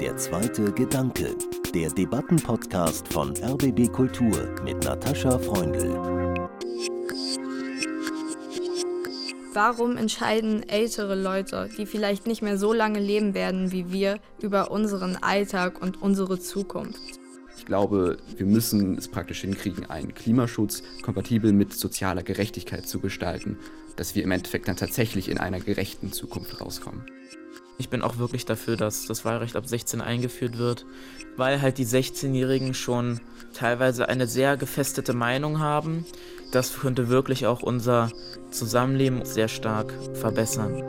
Der zweite Gedanke, der Debattenpodcast von RBB Kultur mit Natascha Freundl. Warum entscheiden ältere Leute, die vielleicht nicht mehr so lange leben werden wie wir, über unseren Alltag und unsere Zukunft? Ich glaube, wir müssen es praktisch hinkriegen, einen Klimaschutz kompatibel mit sozialer Gerechtigkeit zu gestalten, dass wir im Endeffekt dann tatsächlich in einer gerechten Zukunft rauskommen. Ich bin auch wirklich dafür, dass das Wahlrecht ab 16 eingeführt wird, weil halt die 16-Jährigen schon teilweise eine sehr gefestete Meinung haben. Das könnte wirklich auch unser Zusammenleben sehr stark verbessern.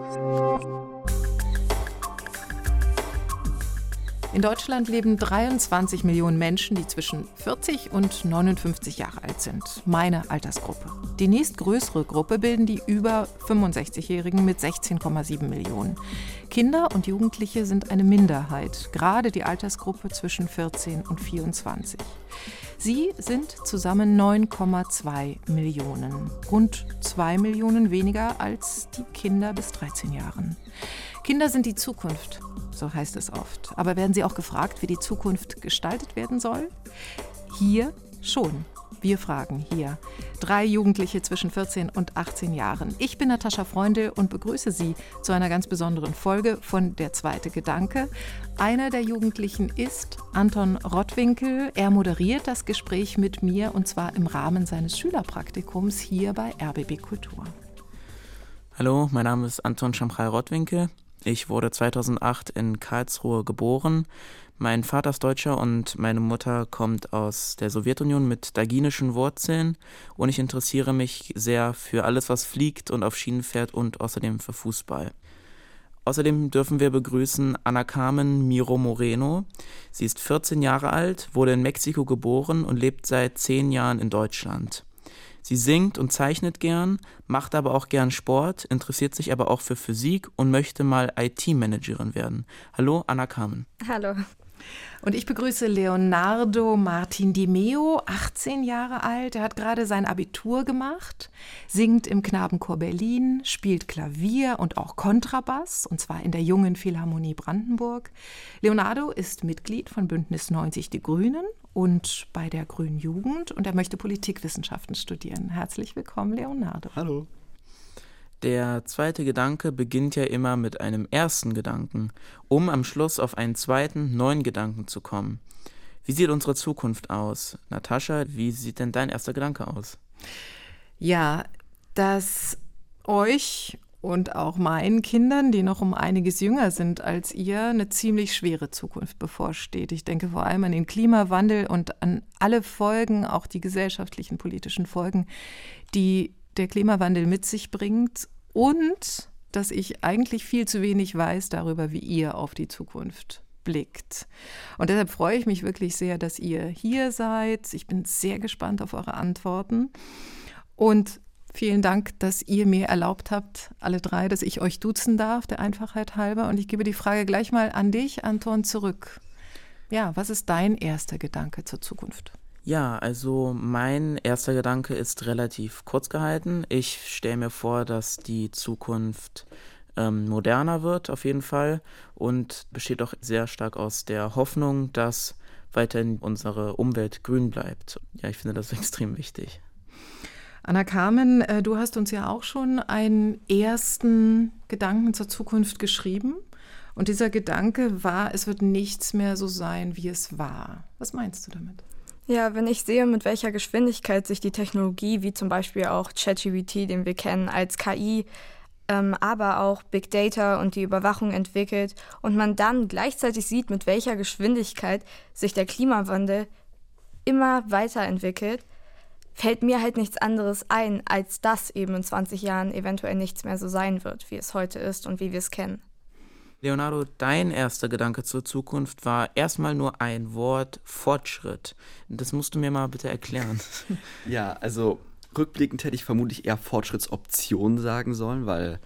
In Deutschland leben 23 Millionen Menschen, die zwischen 40 und 59 Jahre alt sind. Meine Altersgruppe. Die nächstgrößere Gruppe bilden die über 65-Jährigen mit 16,7 Millionen. Kinder und Jugendliche sind eine Minderheit, gerade die Altersgruppe zwischen 14 und 24. Sie sind zusammen 9,2 Millionen, rund 2 Millionen weniger als die Kinder bis 13 Jahren. Kinder sind die Zukunft, so heißt es oft. Aber werden sie auch gefragt, wie die Zukunft gestaltet werden soll? Hier schon. Wir fragen hier. Drei Jugendliche zwischen 14 und 18 Jahren. Ich bin Natascha Freunde und begrüße Sie zu einer ganz besonderen Folge von Der zweite Gedanke. Einer der Jugendlichen ist Anton Rottwinkel. Er moderiert das Gespräch mit mir und zwar im Rahmen seines Schülerpraktikums hier bei RBB Kultur. Hallo, mein Name ist Anton Schamchal Rottwinkel. Ich wurde 2008 in Karlsruhe geboren. Mein Vater ist Deutscher und meine Mutter kommt aus der Sowjetunion mit daginischen Wurzeln und ich interessiere mich sehr für alles, was fliegt und auf Schienen fährt und außerdem für Fußball. Außerdem dürfen wir begrüßen Anna Carmen Miro Moreno. Sie ist 14 Jahre alt, wurde in Mexiko geboren und lebt seit 10 Jahren in Deutschland. Sie singt und zeichnet gern, macht aber auch gern Sport, interessiert sich aber auch für Physik und möchte mal IT-Managerin werden. Hallo, Anna Carmen. Hallo. Und ich begrüße Leonardo Martin Di Meo, 18 Jahre alt. Er hat gerade sein Abitur gemacht, singt im Knabenchor Berlin, spielt Klavier und auch Kontrabass, und zwar in der Jungen Philharmonie Brandenburg. Leonardo ist Mitglied von Bündnis 90 Die Grünen und bei der Grünen Jugend und er möchte Politikwissenschaften studieren. Herzlich willkommen, Leonardo. Hallo. Der zweite Gedanke beginnt ja immer mit einem ersten Gedanken, um am Schluss auf einen zweiten, neuen Gedanken zu kommen. Wie sieht unsere Zukunft aus? Natascha, wie sieht denn dein erster Gedanke aus? Ja, dass euch und auch meinen Kindern, die noch um einiges jünger sind als ihr, eine ziemlich schwere Zukunft bevorsteht. Ich denke vor allem an den Klimawandel und an alle Folgen, auch die gesellschaftlichen, politischen Folgen, die der Klimawandel mit sich bringt und dass ich eigentlich viel zu wenig weiß darüber, wie ihr auf die Zukunft blickt. Und deshalb freue ich mich wirklich sehr, dass ihr hier seid. Ich bin sehr gespannt auf eure Antworten. Und vielen Dank, dass ihr mir erlaubt habt, alle drei, dass ich euch duzen darf, der Einfachheit halber. Und ich gebe die Frage gleich mal an dich, Anton, zurück. Ja, was ist dein erster Gedanke zur Zukunft? Ja, also mein erster Gedanke ist relativ kurz gehalten. Ich stelle mir vor, dass die Zukunft ähm, moderner wird, auf jeden Fall, und besteht auch sehr stark aus der Hoffnung, dass weiterhin unsere Umwelt grün bleibt. Ja, ich finde das extrem wichtig. Anna Carmen, äh, du hast uns ja auch schon einen ersten Gedanken zur Zukunft geschrieben. Und dieser Gedanke war, es wird nichts mehr so sein, wie es war. Was meinst du damit? Ja, wenn ich sehe, mit welcher Geschwindigkeit sich die Technologie, wie zum Beispiel auch ChatGPT, den wir kennen, als KI, ähm, aber auch Big Data und die Überwachung entwickelt und man dann gleichzeitig sieht, mit welcher Geschwindigkeit sich der Klimawandel immer weiterentwickelt, fällt mir halt nichts anderes ein, als dass eben in 20 Jahren eventuell nichts mehr so sein wird, wie es heute ist und wie wir es kennen. Leonardo, dein erster Gedanke zur Zukunft war erstmal nur ein Wort Fortschritt. Das musst du mir mal bitte erklären. Ja, also rückblickend hätte ich vermutlich eher Fortschrittsoption sagen sollen, weil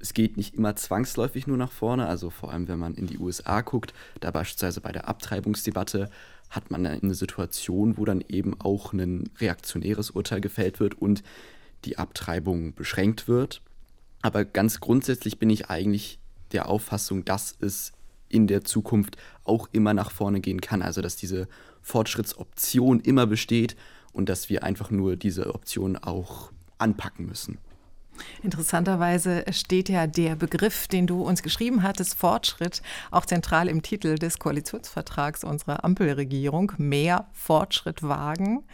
es geht nicht immer zwangsläufig nur nach vorne. Also vor allem, wenn man in die USA guckt, da beispielsweise bei der Abtreibungsdebatte hat man eine Situation, wo dann eben auch ein reaktionäres Urteil gefällt wird und die Abtreibung beschränkt wird. Aber ganz grundsätzlich bin ich eigentlich der Auffassung, dass es in der Zukunft auch immer nach vorne gehen kann. Also dass diese Fortschrittsoption immer besteht und dass wir einfach nur diese Option auch anpacken müssen. Interessanterweise steht ja der Begriff, den du uns geschrieben hattest, Fortschritt, auch zentral im Titel des Koalitionsvertrags unserer Ampelregierung. Mehr Fortschritt wagen.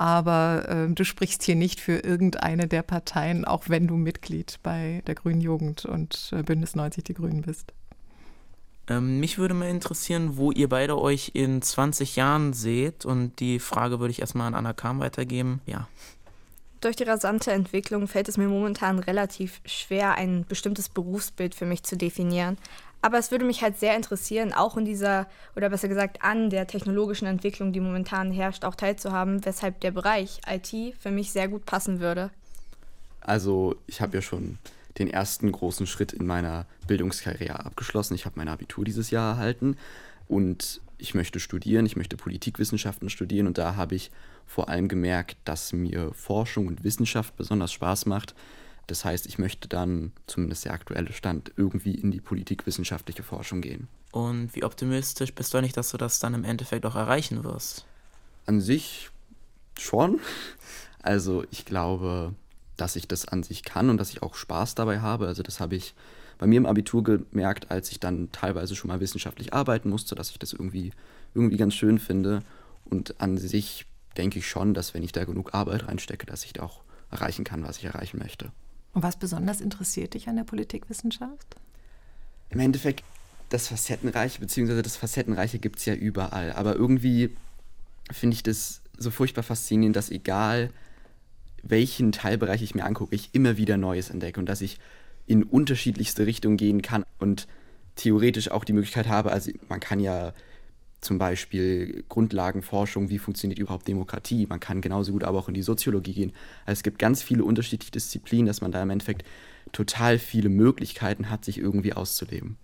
Aber äh, du sprichst hier nicht für irgendeine der Parteien, auch wenn du Mitglied bei der Grünen Jugend und äh, Bündnis 90 Die Grünen bist. Ähm, mich würde mal interessieren, wo ihr beide euch in 20 Jahren seht. Und die Frage würde ich erstmal an Anna Kam weitergeben. Ja. Durch die rasante Entwicklung fällt es mir momentan relativ schwer, ein bestimmtes Berufsbild für mich zu definieren. Aber es würde mich halt sehr interessieren, auch in dieser, oder besser gesagt an der technologischen Entwicklung, die momentan herrscht, auch teilzuhaben, weshalb der Bereich IT für mich sehr gut passen würde. Also ich habe ja schon den ersten großen Schritt in meiner Bildungskarriere abgeschlossen. Ich habe mein Abitur dieses Jahr erhalten und ich möchte studieren, ich möchte Politikwissenschaften studieren und da habe ich vor allem gemerkt, dass mir Forschung und Wissenschaft besonders Spaß macht. Das heißt, ich möchte dann, zumindest der aktuelle Stand, irgendwie in die politikwissenschaftliche Forschung gehen. Und wie optimistisch bist du nicht, dass du das dann im Endeffekt auch erreichen wirst? An sich schon. Also ich glaube, dass ich das an sich kann und dass ich auch Spaß dabei habe. Also das habe ich bei mir im Abitur gemerkt, als ich dann teilweise schon mal wissenschaftlich arbeiten musste, dass ich das irgendwie, irgendwie ganz schön finde. Und an sich denke ich schon, dass wenn ich da genug Arbeit reinstecke, dass ich da auch erreichen kann, was ich erreichen möchte. Und was besonders interessiert dich an der Politikwissenschaft? Im Endeffekt das Facettenreiche, beziehungsweise das Facettenreiche gibt es ja überall. Aber irgendwie finde ich das so furchtbar faszinierend, dass egal welchen Teilbereich ich mir angucke, ich immer wieder Neues entdecke und dass ich in unterschiedlichste Richtungen gehen kann und theoretisch auch die Möglichkeit habe, also man kann ja zum Beispiel Grundlagenforschung, wie funktioniert überhaupt Demokratie. Man kann genauso gut aber auch in die Soziologie gehen. Also es gibt ganz viele unterschiedliche Disziplinen, dass man da im Endeffekt total viele Möglichkeiten hat, sich irgendwie auszuleben.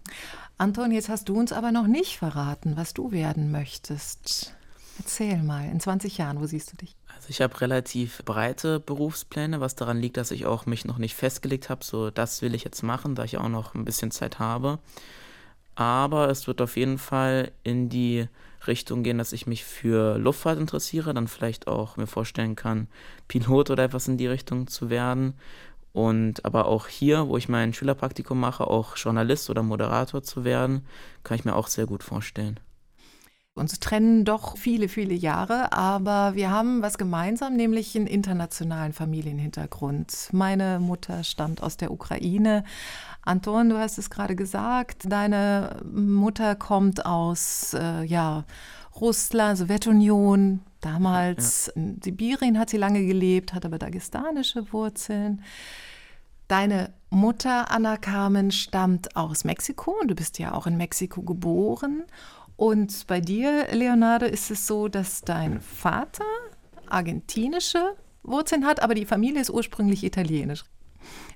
Anton, jetzt hast du uns aber noch nicht verraten, was du werden möchtest. Erzähl mal, in 20 Jahren, wo siehst du dich? Also ich habe relativ breite Berufspläne, was daran liegt, dass ich auch mich noch nicht festgelegt habe, so das will ich jetzt machen, da ich auch noch ein bisschen Zeit habe aber es wird auf jeden Fall in die Richtung gehen, dass ich mich für Luftfahrt interessiere, dann vielleicht auch mir vorstellen kann, Pilot oder etwas in die Richtung zu werden. Und aber auch hier, wo ich mein Schülerpraktikum mache, auch Journalist oder Moderator zu werden, kann ich mir auch sehr gut vorstellen. Uns trennen doch viele, viele Jahre, aber wir haben was gemeinsam, nämlich einen internationalen Familienhintergrund. Meine Mutter stammt aus der Ukraine. Anton, du hast es gerade gesagt, deine Mutter kommt aus äh, ja, Russland, Sowjetunion. Damals ja. in Sibirien hat sie lange gelebt, hat aber dagestanische Wurzeln. Deine Mutter, Anna Carmen, stammt aus Mexiko und du bist ja auch in Mexiko geboren. Und bei dir, Leonardo, ist es so, dass dein Vater argentinische Wurzeln hat, aber die Familie ist ursprünglich italienisch.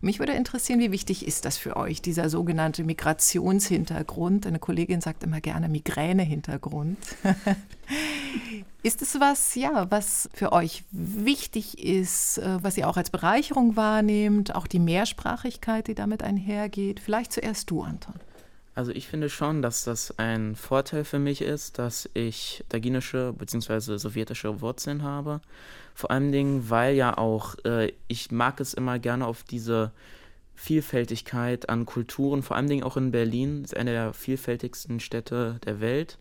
Mich würde interessieren, wie wichtig ist das für euch, dieser sogenannte Migrationshintergrund? Eine Kollegin sagt immer gerne Migränehintergrund. ist es was, ja, was für euch wichtig ist, äh, was ihr auch als Bereicherung wahrnehmt, auch die Mehrsprachigkeit, die damit einhergeht? Vielleicht zuerst du, Anton. Also ich finde schon, dass das ein Vorteil für mich ist, dass ich italienische bzw. sowjetische Wurzeln habe. Vor allen Dingen, weil ja auch äh, ich mag es immer gerne auf diese Vielfältigkeit an Kulturen, vor allen Dingen auch in Berlin, ist eine der vielfältigsten Städte der Welt,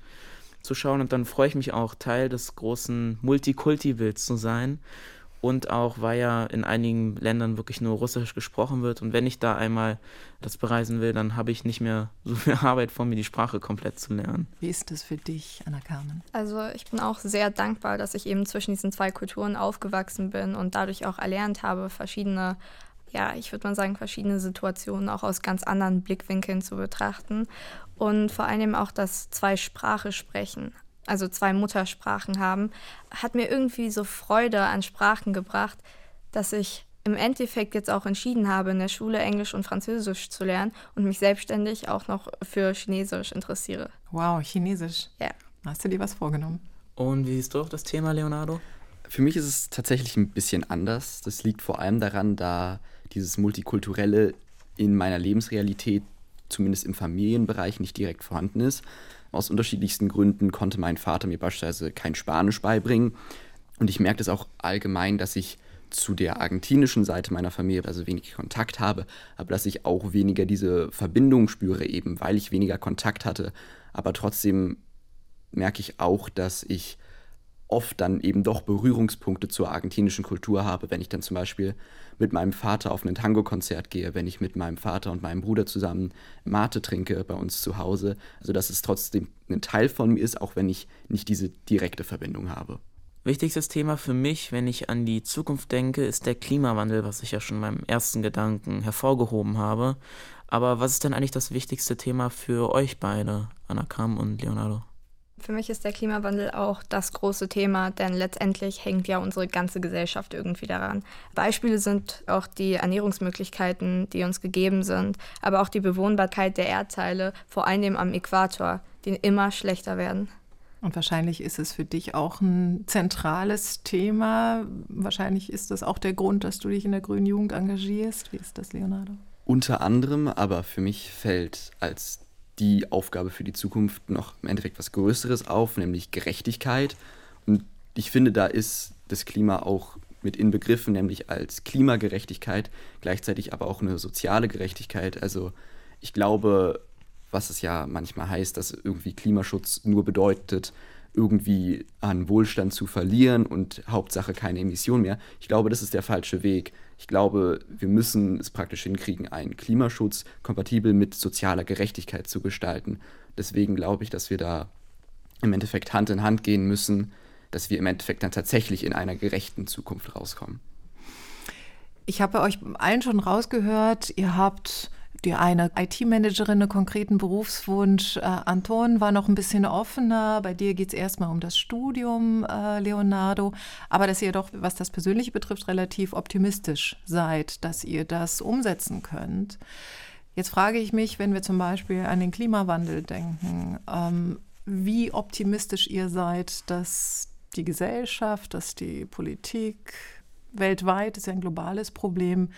zu schauen. Und dann freue ich mich auch, Teil des großen Multikulti-Bilds zu sein und auch, weil ja in einigen Ländern wirklich nur Russisch gesprochen wird. Und wenn ich da einmal das bereisen will, dann habe ich nicht mehr so viel Arbeit vor mir, die Sprache komplett zu lernen. Wie ist das für dich, Anna Carmen? Also ich bin auch sehr dankbar, dass ich eben zwischen diesen zwei Kulturen aufgewachsen bin und dadurch auch erlernt habe, verschiedene ja, ich würde mal sagen, verschiedene Situationen auch aus ganz anderen Blickwinkeln zu betrachten und vor allem auch das Zwei-Sprache sprechen also zwei Muttersprachen haben, hat mir irgendwie so Freude an Sprachen gebracht, dass ich im Endeffekt jetzt auch entschieden habe, in der Schule Englisch und Französisch zu lernen und mich selbstständig auch noch für Chinesisch interessiere. Wow, Chinesisch. Ja. Hast du dir was vorgenommen? Und wie siehst du auf das Thema, Leonardo? Für mich ist es tatsächlich ein bisschen anders. Das liegt vor allem daran, da dieses Multikulturelle in meiner Lebensrealität zumindest im Familienbereich nicht direkt vorhanden ist. Aus unterschiedlichsten Gründen konnte mein Vater mir beispielsweise kein Spanisch beibringen. Und ich merke das auch allgemein, dass ich zu der argentinischen Seite meiner Familie also wenig Kontakt habe, aber dass ich auch weniger diese Verbindung spüre, eben weil ich weniger Kontakt hatte. Aber trotzdem merke ich auch, dass ich oft dann eben doch Berührungspunkte zur argentinischen Kultur habe, wenn ich dann zum Beispiel mit meinem Vater auf ein Tango-Konzert gehe, wenn ich mit meinem Vater und meinem Bruder zusammen Mate trinke bei uns zu Hause. Also dass es trotzdem ein Teil von mir ist, auch wenn ich nicht diese direkte Verbindung habe. Wichtigstes Thema für mich, wenn ich an die Zukunft denke, ist der Klimawandel, was ich ja schon in meinem ersten Gedanken hervorgehoben habe. Aber was ist denn eigentlich das wichtigste Thema für euch beide, Anna Kam und Leonardo? Für mich ist der Klimawandel auch das große Thema, denn letztendlich hängt ja unsere ganze Gesellschaft irgendwie daran. Beispiele sind auch die Ernährungsmöglichkeiten, die uns gegeben sind, aber auch die Bewohnbarkeit der Erdteile, vor allem am Äquator, die immer schlechter werden. Und wahrscheinlich ist es für dich auch ein zentrales Thema. Wahrscheinlich ist das auch der Grund, dass du dich in der Grünen Jugend engagierst. Wie ist das, Leonardo? Unter anderem, aber für mich fällt als die Aufgabe für die Zukunft noch im Endeffekt was Größeres auf, nämlich Gerechtigkeit. Und ich finde, da ist das Klima auch mit inbegriffen, nämlich als Klimagerechtigkeit, gleichzeitig aber auch eine soziale Gerechtigkeit. Also ich glaube, was es ja manchmal heißt, dass irgendwie Klimaschutz nur bedeutet, irgendwie an Wohlstand zu verlieren und Hauptsache keine Emission mehr. Ich glaube, das ist der falsche Weg. Ich glaube, wir müssen es praktisch hinkriegen, einen Klimaschutz kompatibel mit sozialer Gerechtigkeit zu gestalten. Deswegen glaube ich, dass wir da im Endeffekt Hand in Hand gehen müssen, dass wir im Endeffekt dann tatsächlich in einer gerechten Zukunft rauskommen. Ich habe euch allen schon rausgehört, ihr habt die eine IT-Managerin einen konkreten Berufswunsch. Äh, Anton war noch ein bisschen offener. Bei dir geht es erstmal um das Studium, äh, Leonardo. Aber dass ihr doch, was das Persönliche betrifft, relativ optimistisch seid, dass ihr das umsetzen könnt. Jetzt frage ich mich, wenn wir zum Beispiel an den Klimawandel denken, ähm, wie optimistisch ihr seid, dass die Gesellschaft, dass die Politik weltweit, ist ja ein globales Problem,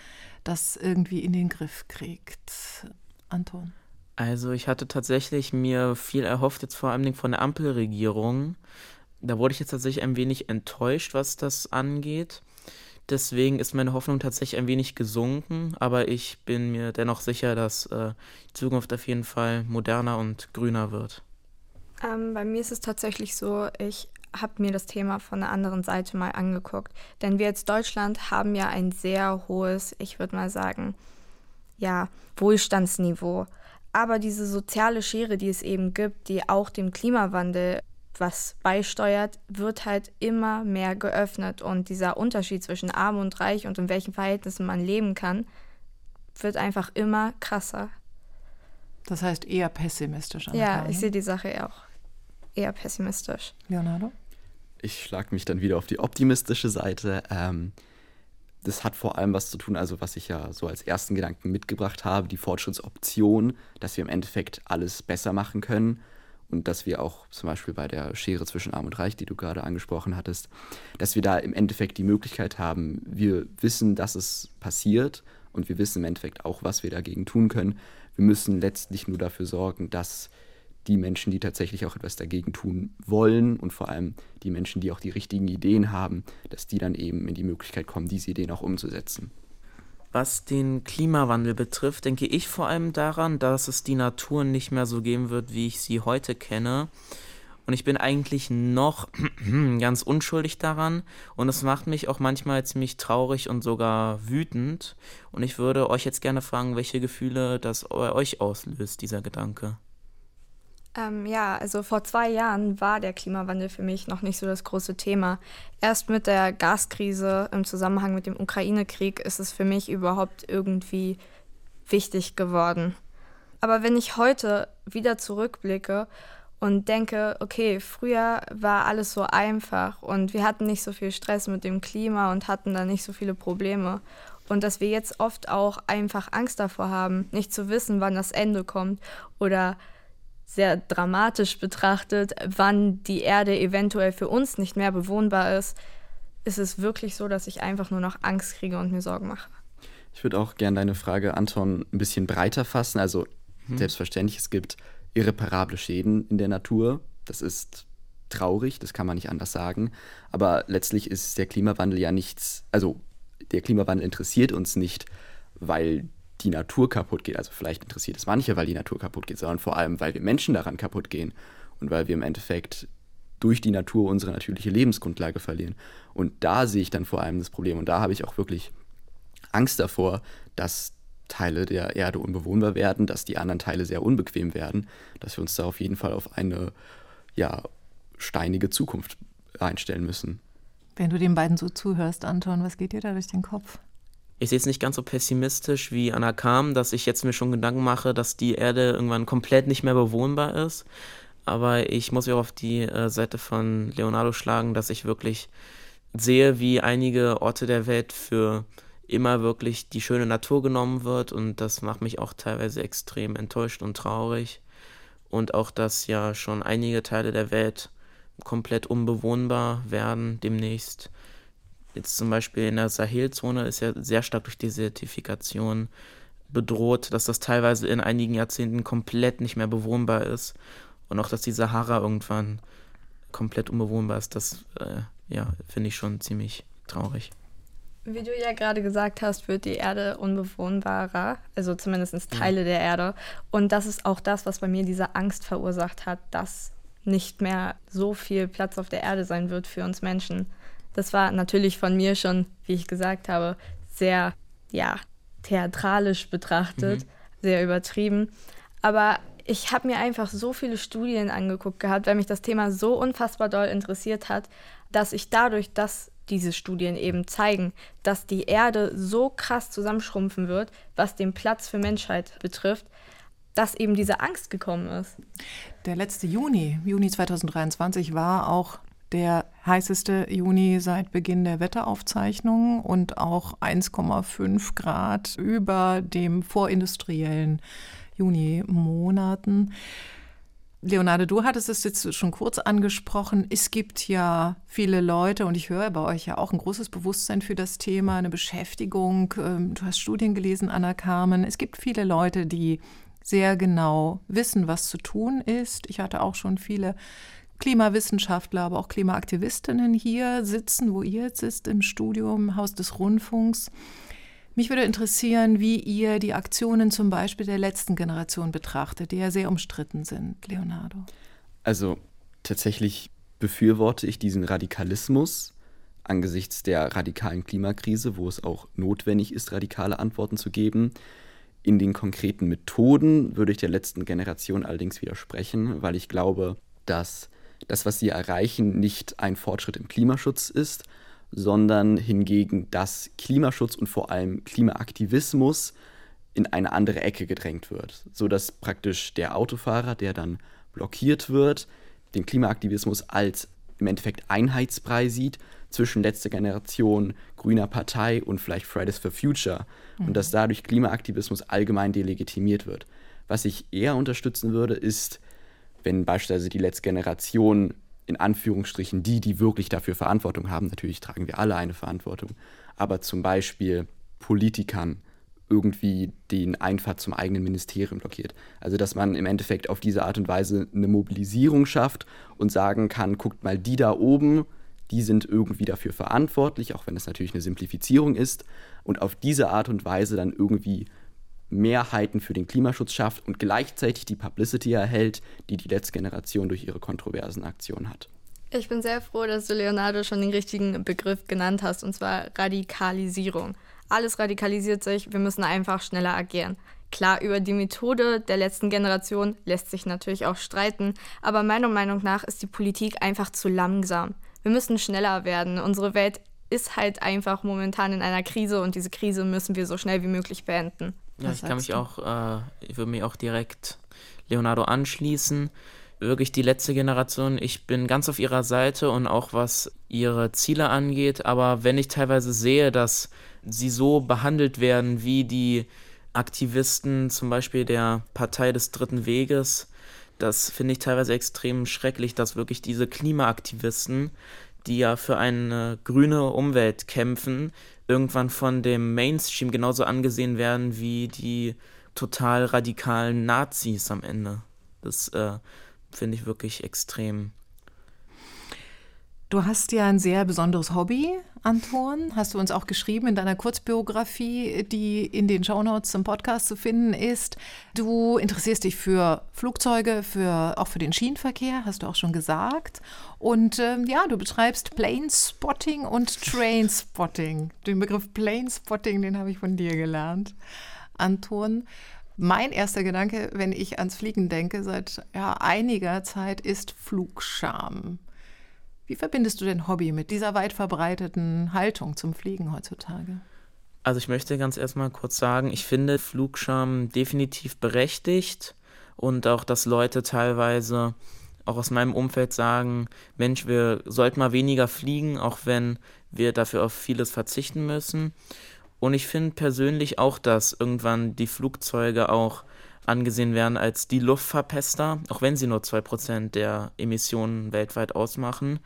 das irgendwie in den Griff kriegt. Anton? Also ich hatte tatsächlich mir viel erhofft, jetzt vor allem von der Ampelregierung. Da wurde ich jetzt tatsächlich ein wenig enttäuscht, was das angeht. Deswegen ist meine Hoffnung tatsächlich ein wenig gesunken, aber ich bin mir dennoch sicher, dass äh, die Zukunft auf jeden Fall moderner und grüner wird. Ähm, bei mir ist es tatsächlich so, ich habe mir das Thema von der anderen Seite mal angeguckt. Denn wir als Deutschland haben ja ein sehr hohes, ich würde mal sagen, ja, Wohlstandsniveau. Aber diese soziale Schere, die es eben gibt, die auch dem Klimawandel was beisteuert, wird halt immer mehr geöffnet. Und dieser Unterschied zwischen arm und reich und in welchen Verhältnissen man leben kann, wird einfach immer krasser. Das heißt eher pessimistisch. Ja, ich sehe die Sache auch eher pessimistisch. Leonardo? Ich schlage mich dann wieder auf die optimistische Seite. Ähm, das hat vor allem was zu tun, also was ich ja so als ersten Gedanken mitgebracht habe, die Fortschrittsoption, dass wir im Endeffekt alles besser machen können und dass wir auch zum Beispiel bei der Schere zwischen Arm und Reich, die du gerade angesprochen hattest, dass wir da im Endeffekt die Möglichkeit haben, wir wissen, dass es passiert und wir wissen im Endeffekt auch, was wir dagegen tun können. Wir müssen letztlich nur dafür sorgen, dass die Menschen, die tatsächlich auch etwas dagegen tun wollen und vor allem die Menschen, die auch die richtigen Ideen haben, dass die dann eben in die Möglichkeit kommen, diese Ideen auch umzusetzen. Was den Klimawandel betrifft, denke ich vor allem daran, dass es die Natur nicht mehr so geben wird, wie ich sie heute kenne. Und ich bin eigentlich noch ganz unschuldig daran. Und es macht mich auch manchmal ziemlich traurig und sogar wütend. Und ich würde euch jetzt gerne fragen, welche Gefühle das bei euch auslöst, dieser Gedanke. Ähm, ja, also vor zwei Jahren war der Klimawandel für mich noch nicht so das große Thema. Erst mit der Gaskrise im Zusammenhang mit dem Ukraine-Krieg ist es für mich überhaupt irgendwie wichtig geworden. Aber wenn ich heute wieder zurückblicke und denke, okay, früher war alles so einfach und wir hatten nicht so viel Stress mit dem Klima und hatten da nicht so viele Probleme. Und dass wir jetzt oft auch einfach Angst davor haben, nicht zu wissen, wann das Ende kommt oder sehr dramatisch betrachtet, wann die Erde eventuell für uns nicht mehr bewohnbar ist, ist es wirklich so, dass ich einfach nur noch Angst kriege und mir Sorgen mache. Ich würde auch gerne deine Frage, Anton, ein bisschen breiter fassen. Also Mhm. Selbstverständlich, es gibt irreparable Schäden in der Natur. Das ist traurig, das kann man nicht anders sagen. Aber letztlich ist der Klimawandel ja nichts, also der Klimawandel interessiert uns nicht, weil die Natur kaputt geht. Also vielleicht interessiert es manche, weil die Natur kaputt geht, sondern vor allem, weil wir Menschen daran kaputt gehen und weil wir im Endeffekt durch die Natur unsere natürliche Lebensgrundlage verlieren. Und da sehe ich dann vor allem das Problem. Und da habe ich auch wirklich Angst davor, dass Teile der Erde unbewohnbar werden, dass die anderen Teile sehr unbequem werden, dass wir uns da auf jeden Fall auf eine ja, steinige Zukunft einstellen müssen. Wenn du den beiden so zuhörst, Anton, was geht dir da durch den Kopf? Ich sehe es nicht ganz so pessimistisch wie Anna Kam, dass ich jetzt mir schon Gedanken mache, dass die Erde irgendwann komplett nicht mehr bewohnbar ist. Aber ich muss mich auch auf die äh, Seite von Leonardo schlagen, dass ich wirklich sehe, wie einige Orte der Welt für immer wirklich die schöne Natur genommen wird und das macht mich auch teilweise extrem enttäuscht und traurig. Und auch, dass ja schon einige Teile der Welt komplett unbewohnbar werden demnächst. Jetzt zum Beispiel in der Sahelzone ist ja sehr stark durch Desertifikation bedroht, dass das teilweise in einigen Jahrzehnten komplett nicht mehr bewohnbar ist. Und auch, dass die Sahara irgendwann komplett unbewohnbar ist, das äh, ja, finde ich schon ziemlich traurig. Wie du ja gerade gesagt hast, wird die Erde unbewohnbarer, also zumindest Teile ja. der Erde. Und das ist auch das, was bei mir diese Angst verursacht hat, dass nicht mehr so viel Platz auf der Erde sein wird für uns Menschen. Das war natürlich von mir schon, wie ich gesagt habe, sehr, ja, theatralisch betrachtet, mhm. sehr übertrieben. Aber ich habe mir einfach so viele Studien angeguckt gehabt, weil mich das Thema so unfassbar doll interessiert hat, dass ich dadurch, dass diese Studien eben zeigen, dass die Erde so krass zusammenschrumpfen wird, was den Platz für Menschheit betrifft, dass eben diese Angst gekommen ist. Der letzte Juni, Juni 2023, war auch der heißeste Juni seit Beginn der Wetteraufzeichnungen und auch 1,5 Grad über dem vorindustriellen Juni-Monaten. Leonardo, du hattest es jetzt schon kurz angesprochen. Es gibt ja viele Leute und ich höre bei euch ja auch ein großes Bewusstsein für das Thema, eine Beschäftigung. Ähm, du hast Studien gelesen, Anna Carmen. Es gibt viele Leute, die sehr genau wissen, was zu tun ist. Ich hatte auch schon viele Klimawissenschaftler, aber auch Klimaaktivistinnen hier sitzen, wo ihr jetzt sitzt, im Studium, Haus des Rundfunks. Mich würde interessieren, wie ihr die Aktionen zum Beispiel der letzten Generation betrachtet, die ja sehr umstritten sind, Leonardo. Also tatsächlich befürworte ich diesen Radikalismus angesichts der radikalen Klimakrise, wo es auch notwendig ist, radikale Antworten zu geben. In den konkreten Methoden würde ich der letzten Generation allerdings widersprechen, weil ich glaube, dass das, was sie erreichen, nicht ein Fortschritt im Klimaschutz ist, sondern hingegen, dass Klimaschutz und vor allem Klimaaktivismus in eine andere Ecke gedrängt wird, sodass praktisch der Autofahrer, der dann blockiert wird, den Klimaaktivismus als im Endeffekt Einheitsbrei sieht zwischen letzter Generation, grüner Partei und vielleicht Fridays for Future mhm. und dass dadurch Klimaaktivismus allgemein delegitimiert wird. Was ich eher unterstützen würde, ist, wenn beispielsweise die letzte Generation in Anführungsstrichen die, die wirklich dafür Verantwortung haben, natürlich tragen wir alle eine Verantwortung, aber zum Beispiel Politikern irgendwie den Einfahrt zum eigenen Ministerium blockiert. Also dass man im Endeffekt auf diese Art und Weise eine Mobilisierung schafft und sagen kann, guckt mal, die da oben, die sind irgendwie dafür verantwortlich, auch wenn das natürlich eine Simplifizierung ist, und auf diese Art und Weise dann irgendwie Mehrheiten für den Klimaschutz schafft und gleichzeitig die Publicity erhält, die die letzte Generation durch ihre kontroversen Aktionen hat. Ich bin sehr froh, dass du Leonardo schon den richtigen Begriff genannt hast, und zwar Radikalisierung. Alles radikalisiert sich, wir müssen einfach schneller agieren. Klar, über die Methode der letzten Generation lässt sich natürlich auch streiten, aber meiner Meinung nach ist die Politik einfach zu langsam. Wir müssen schneller werden. Unsere Welt ist halt einfach momentan in einer Krise und diese Krise müssen wir so schnell wie möglich beenden. Ja, ich kann mich du? auch, äh, ich würde mich auch direkt Leonardo anschließen. Wirklich die letzte Generation, ich bin ganz auf ihrer Seite und auch was ihre Ziele angeht, aber wenn ich teilweise sehe, dass sie so behandelt werden wie die Aktivisten zum Beispiel der Partei des Dritten Weges, das finde ich teilweise extrem schrecklich, dass wirklich diese Klimaaktivisten, die ja für eine grüne Umwelt kämpfen, irgendwann von dem Mainstream genauso angesehen werden wie die total radikalen Nazis am Ende. Das äh, finde ich wirklich extrem. Du hast ja ein sehr besonderes Hobby, Anton. Hast du uns auch geschrieben in deiner Kurzbiografie, die in den Shownotes zum Podcast zu finden ist. Du interessierst dich für Flugzeuge, für, auch für den Schienenverkehr, hast du auch schon gesagt. Und ähm, ja, du betreibst Planespotting und Trainspotting. Den Begriff Planespotting, den habe ich von dir gelernt, Anton. Mein erster Gedanke, wenn ich ans Fliegen denke, seit ja, einiger Zeit, ist Flugscham. Wie verbindest du dein Hobby mit dieser weit verbreiteten Haltung zum Fliegen heutzutage? Also ich möchte ganz erstmal kurz sagen, ich finde Flugscham definitiv berechtigt und auch, dass Leute teilweise auch aus meinem Umfeld sagen, Mensch, wir sollten mal weniger fliegen, auch wenn wir dafür auf vieles verzichten müssen. Und ich finde persönlich auch, dass irgendwann die Flugzeuge auch angesehen werden als die Luftverpester, auch wenn sie nur 2% der Emissionen weltweit ausmachen.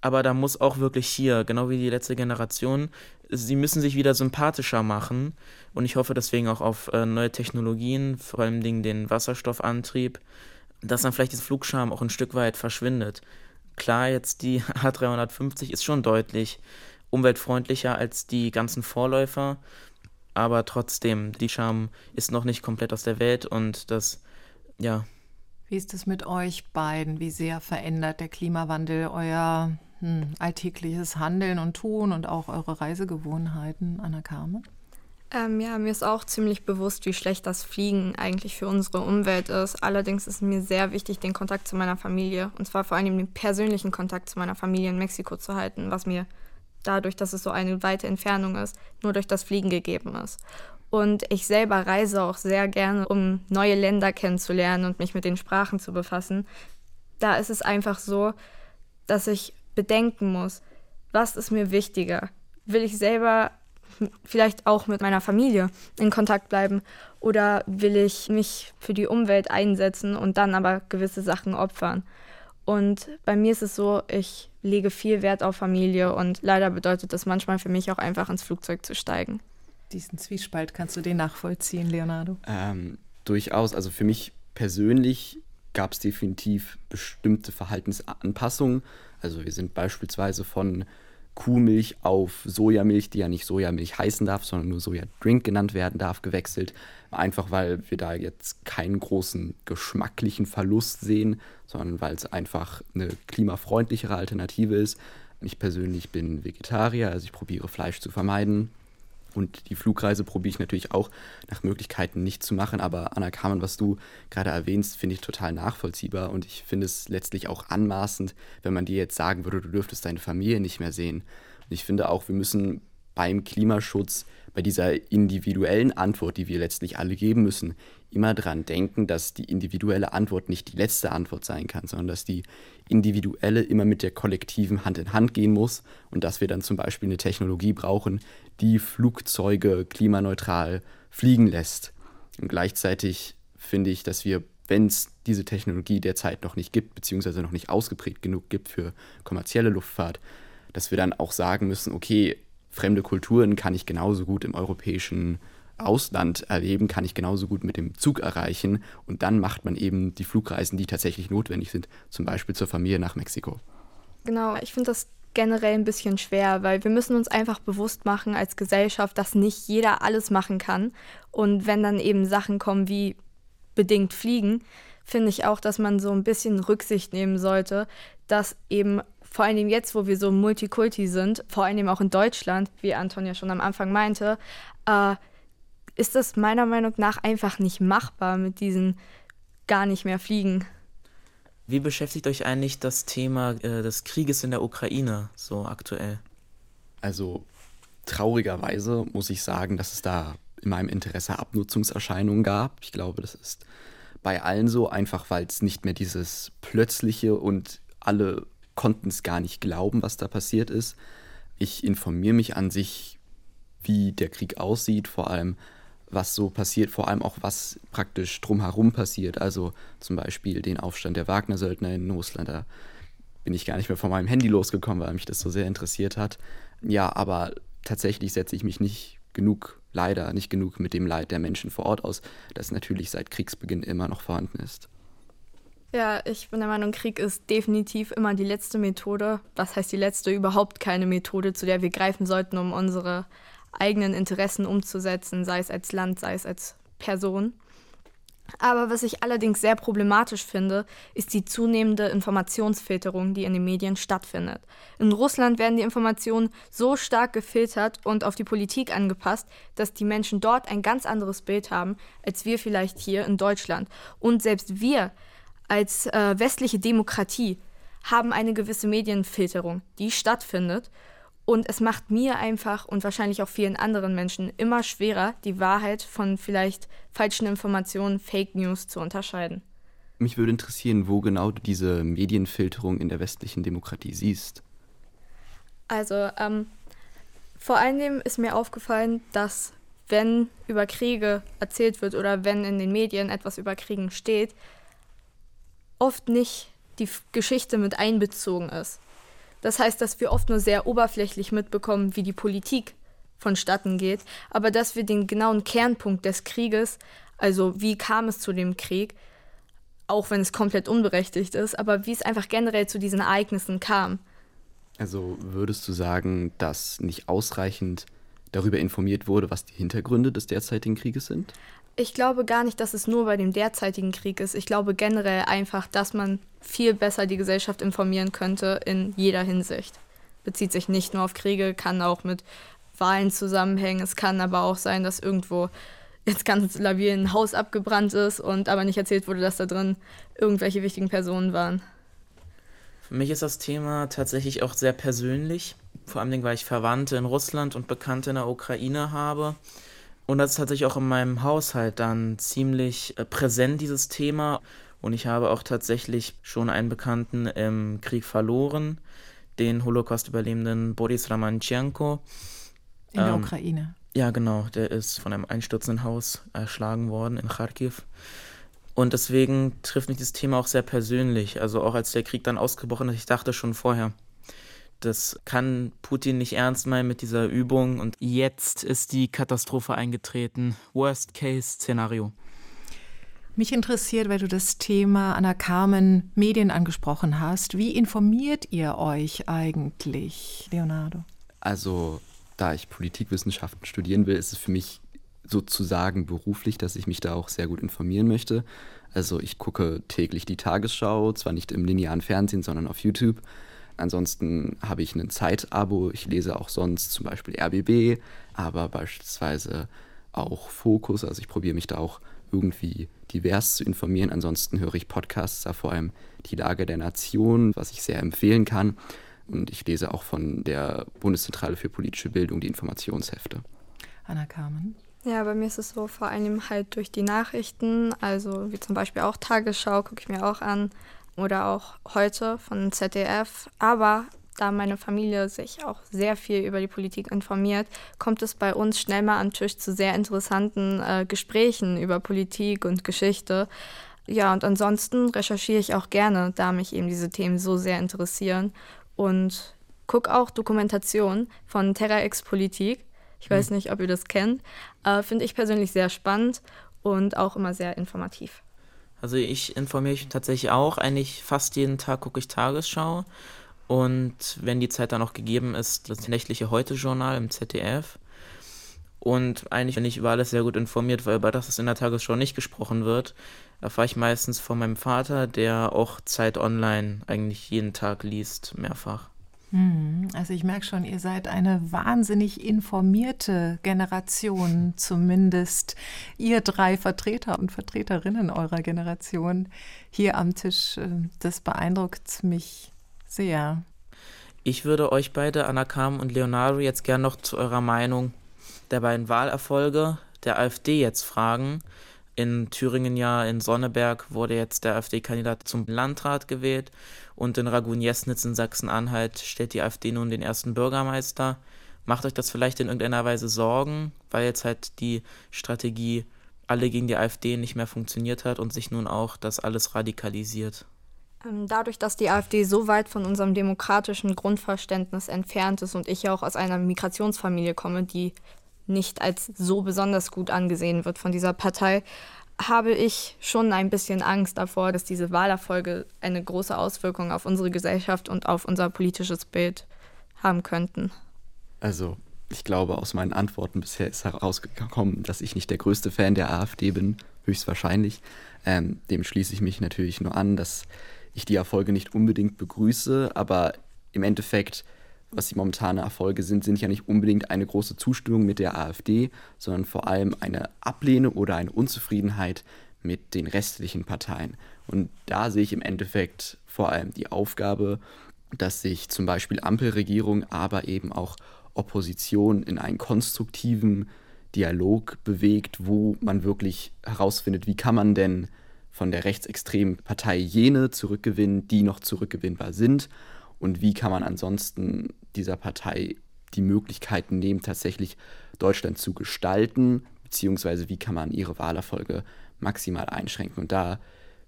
Aber da muss auch wirklich hier, genau wie die letzte Generation, sie müssen sich wieder sympathischer machen. Und ich hoffe deswegen auch auf äh, neue Technologien, vor allem den Wasserstoffantrieb, dass dann vielleicht das Flugscham auch ein Stück weit verschwindet. Klar, jetzt die A350 ist schon deutlich umweltfreundlicher als die ganzen Vorläufer, aber trotzdem, die Scham ist noch nicht komplett aus der Welt und das, ja. Wie ist es mit euch beiden? Wie sehr verändert der Klimawandel euer hm, alltägliches Handeln und Tun und auch eure Reisegewohnheiten, Anna Carmen? Ähm, ja, mir ist auch ziemlich bewusst, wie schlecht das Fliegen eigentlich für unsere Umwelt ist. Allerdings ist mir sehr wichtig, den Kontakt zu meiner Familie, und zwar vor allem den persönlichen Kontakt zu meiner Familie in Mexiko zu halten, was mir dadurch, dass es so eine weite Entfernung ist, nur durch das Fliegen gegeben ist. Und ich selber reise auch sehr gerne, um neue Länder kennenzulernen und mich mit den Sprachen zu befassen. Da ist es einfach so, dass ich bedenken muss, was ist mir wichtiger? Will ich selber vielleicht auch mit meiner Familie in Kontakt bleiben oder will ich mich für die Umwelt einsetzen und dann aber gewisse Sachen opfern? Und bei mir ist es so, ich lege viel Wert auf Familie und leider bedeutet das manchmal für mich auch einfach ins Flugzeug zu steigen. Diesen Zwiespalt kannst du den nachvollziehen, Leonardo? Ähm, durchaus. Also für mich persönlich gab es definitiv bestimmte Verhaltensanpassungen. Also wir sind beispielsweise von Kuhmilch auf Sojamilch, die ja nicht Sojamilch heißen darf, sondern nur Sojadrink genannt werden darf, gewechselt. Einfach weil wir da jetzt keinen großen geschmacklichen Verlust sehen, sondern weil es einfach eine klimafreundlichere Alternative ist. Ich persönlich bin Vegetarier, also ich probiere Fleisch zu vermeiden. Und die Flugreise probiere ich natürlich auch nach Möglichkeiten nicht zu machen. Aber Anna Kamen, was du gerade erwähnst, finde ich total nachvollziehbar. Und ich finde es letztlich auch anmaßend, wenn man dir jetzt sagen würde, du dürftest deine Familie nicht mehr sehen. Und ich finde auch, wir müssen beim Klimaschutz, bei dieser individuellen Antwort, die wir letztlich alle geben müssen, immer daran denken, dass die individuelle Antwort nicht die letzte Antwort sein kann, sondern dass die individuelle immer mit der kollektiven Hand in Hand gehen muss und dass wir dann zum Beispiel eine Technologie brauchen, die Flugzeuge klimaneutral fliegen lässt. Und gleichzeitig finde ich, dass wir, wenn es diese Technologie derzeit noch nicht gibt, beziehungsweise noch nicht ausgeprägt genug gibt für kommerzielle Luftfahrt, dass wir dann auch sagen müssen, okay, fremde Kulturen kann ich genauso gut im europäischen Ausland erleben, kann ich genauso gut mit dem Zug erreichen. Und dann macht man eben die Flugreisen, die tatsächlich notwendig sind, zum Beispiel zur Familie nach Mexiko. Genau, ich finde das generell ein bisschen schwer, weil wir müssen uns einfach bewusst machen als Gesellschaft, dass nicht jeder alles machen kann. Und wenn dann eben Sachen kommen wie bedingt Fliegen, finde ich auch, dass man so ein bisschen Rücksicht nehmen sollte, dass eben vor allem jetzt, wo wir so Multikulti sind, vor allem auch in Deutschland, wie Anton ja schon am Anfang meinte, äh, ist das meiner Meinung nach einfach nicht machbar mit diesen gar nicht mehr Fliegen. Wie beschäftigt euch eigentlich das Thema äh, des Krieges in der Ukraine so aktuell? Also traurigerweise muss ich sagen, dass es da in meinem Interesse Abnutzungserscheinungen gab. Ich glaube, das ist bei allen so, einfach weil es nicht mehr dieses plötzliche und alle konnten es gar nicht glauben, was da passiert ist. Ich informiere mich an sich, wie der Krieg aussieht, vor allem was so passiert, vor allem auch was praktisch drumherum passiert. Also zum Beispiel den Aufstand der Wagner-Söldner in Russland. Da bin ich gar nicht mehr von meinem Handy losgekommen, weil mich das so sehr interessiert hat. Ja, aber tatsächlich setze ich mich nicht genug leider nicht genug mit dem Leid der Menschen vor Ort aus, das natürlich seit Kriegsbeginn immer noch vorhanden ist. Ja, ich bin der Meinung, Krieg ist definitiv immer die letzte Methode. Was heißt die letzte? Überhaupt keine Methode, zu der wir greifen sollten, um unsere eigenen Interessen umzusetzen, sei es als Land, sei es als Person. Aber was ich allerdings sehr problematisch finde, ist die zunehmende Informationsfilterung, die in den Medien stattfindet. In Russland werden die Informationen so stark gefiltert und auf die Politik angepasst, dass die Menschen dort ein ganz anderes Bild haben, als wir vielleicht hier in Deutschland. Und selbst wir als äh, westliche Demokratie haben eine gewisse Medienfilterung, die stattfindet. Und es macht mir einfach und wahrscheinlich auch vielen anderen Menschen immer schwerer, die Wahrheit von vielleicht falschen Informationen, Fake News zu unterscheiden. Mich würde interessieren, wo genau du diese Medienfilterung in der westlichen Demokratie siehst. Also, ähm, vor allem ist mir aufgefallen, dass wenn über Kriege erzählt wird oder wenn in den Medien etwas über Kriegen steht, oft nicht die Geschichte mit einbezogen ist. Das heißt, dass wir oft nur sehr oberflächlich mitbekommen, wie die Politik vonstatten geht, aber dass wir den genauen Kernpunkt des Krieges, also wie kam es zu dem Krieg, auch wenn es komplett unberechtigt ist, aber wie es einfach generell zu diesen Ereignissen kam. Also würdest du sagen, dass nicht ausreichend darüber informiert wurde, was die Hintergründe des derzeitigen Krieges sind? Ich glaube gar nicht, dass es nur bei dem derzeitigen Krieg ist. Ich glaube generell einfach, dass man viel besser die Gesellschaft informieren könnte in jeder Hinsicht. Bezieht sich nicht nur auf Kriege, kann auch mit Wahlen zusammenhängen. Es kann aber auch sein, dass irgendwo jetzt ganz labil ein Haus abgebrannt ist und aber nicht erzählt wurde, dass da drin irgendwelche wichtigen Personen waren. Für mich ist das Thema tatsächlich auch sehr persönlich. Vor allem, weil ich Verwandte in Russland und Bekannte in der Ukraine habe. Und das ist tatsächlich auch in meinem Haushalt dann ziemlich äh, präsent, dieses Thema. Und ich habe auch tatsächlich schon einen Bekannten im Krieg verloren, den Holocaust-Überlebenden Boris Ramanchenko. In der ähm, Ukraine. Ja, genau. Der ist von einem einstürzenden Haus erschlagen worden in Kharkiv. Und deswegen trifft mich das Thema auch sehr persönlich. Also auch als der Krieg dann ausgebrochen ist, ich dachte schon vorher, das kann Putin nicht ernst meinen mit dieser Übung. Und jetzt ist die Katastrophe eingetreten. Worst-Case-Szenario. Mich interessiert, weil du das Thema Anna Carmen Medien angesprochen hast. Wie informiert ihr euch eigentlich, Leonardo? Also, da ich Politikwissenschaften studieren will, ist es für mich sozusagen beruflich, dass ich mich da auch sehr gut informieren möchte. Also ich gucke täglich die Tagesschau, zwar nicht im linearen Fernsehen, sondern auf YouTube Ansonsten habe ich ein Zeitabo. Ich lese auch sonst zum Beispiel RBB, aber beispielsweise auch Fokus. Also ich probiere mich da auch irgendwie divers zu informieren. Ansonsten höre ich Podcasts, da vor allem die Lage der Nation, was ich sehr empfehlen kann. Und ich lese auch von der Bundeszentrale für politische Bildung die Informationshefte. Anna Carmen. Ja, bei mir ist es so vor allem halt durch die Nachrichten, also wie zum Beispiel auch Tagesschau, gucke ich mir auch an oder auch heute von ZDF. Aber da meine Familie sich auch sehr viel über die Politik informiert, kommt es bei uns schnell mal am Tisch zu sehr interessanten äh, Gesprächen über Politik und Geschichte. Ja, und ansonsten recherchiere ich auch gerne, da mich eben diese Themen so sehr interessieren. Und gucke auch Dokumentationen von Terra X Politik. Ich weiß mhm. nicht, ob ihr das kennt. Äh, Finde ich persönlich sehr spannend und auch immer sehr informativ. Also ich informiere mich tatsächlich auch. Eigentlich fast jeden Tag gucke ich Tagesschau. Und wenn die Zeit dann noch gegeben ist, das nächtliche Heute-Journal im ZDF. Und eigentlich bin ich über alles sehr gut informiert, weil über das, was in der Tagesschau nicht gesprochen wird, erfahre ich meistens von meinem Vater, der auch Zeit online eigentlich jeden Tag liest, mehrfach. Hm, also ich merke schon, ihr seid eine wahnsinnig informierte Generation, zumindest ihr drei Vertreter und Vertreterinnen eurer Generation hier am Tisch. Äh, das beeindruckt mich sehr. Ich würde euch beide, Anna Kam und Leonardo, jetzt gern noch zu eurer Meinung der beiden Wahlerfolge der AfD jetzt fragen. In Thüringen ja, in Sonneberg wurde jetzt der AfD-Kandidat zum Landrat gewählt und in Ragun-Jesnitz in Sachsen-Anhalt stellt die AfD nun den ersten Bürgermeister. Macht euch das vielleicht in irgendeiner Weise Sorgen, weil jetzt halt die Strategie alle gegen die AfD nicht mehr funktioniert hat und sich nun auch das alles radikalisiert? Ähm, dadurch, dass die AfD so weit von unserem demokratischen Grundverständnis entfernt ist und ich ja auch aus einer Migrationsfamilie komme, die nicht als so besonders gut angesehen wird von dieser Partei, habe ich schon ein bisschen Angst davor, dass diese Wahlerfolge eine große Auswirkung auf unsere Gesellschaft und auf unser politisches Bild haben könnten. Also, ich glaube, aus meinen Antworten bisher ist herausgekommen, dass ich nicht der größte Fan der AfD bin, höchstwahrscheinlich. Ähm, dem schließe ich mich natürlich nur an, dass ich die Erfolge nicht unbedingt begrüße, aber im Endeffekt was die momentane Erfolge sind, sind ja nicht unbedingt eine große Zustimmung mit der AfD, sondern vor allem eine Ablehnung oder eine Unzufriedenheit mit den restlichen Parteien. Und da sehe ich im Endeffekt vor allem die Aufgabe, dass sich zum Beispiel Ampelregierung, aber eben auch Opposition in einen konstruktiven Dialog bewegt, wo man wirklich herausfindet, wie kann man denn von der rechtsextremen Partei jene zurückgewinnen, die noch zurückgewinnbar sind und wie kann man ansonsten dieser Partei die Möglichkeiten nehmen, tatsächlich Deutschland zu gestalten, beziehungsweise wie kann man ihre Wahlerfolge maximal einschränken. Und da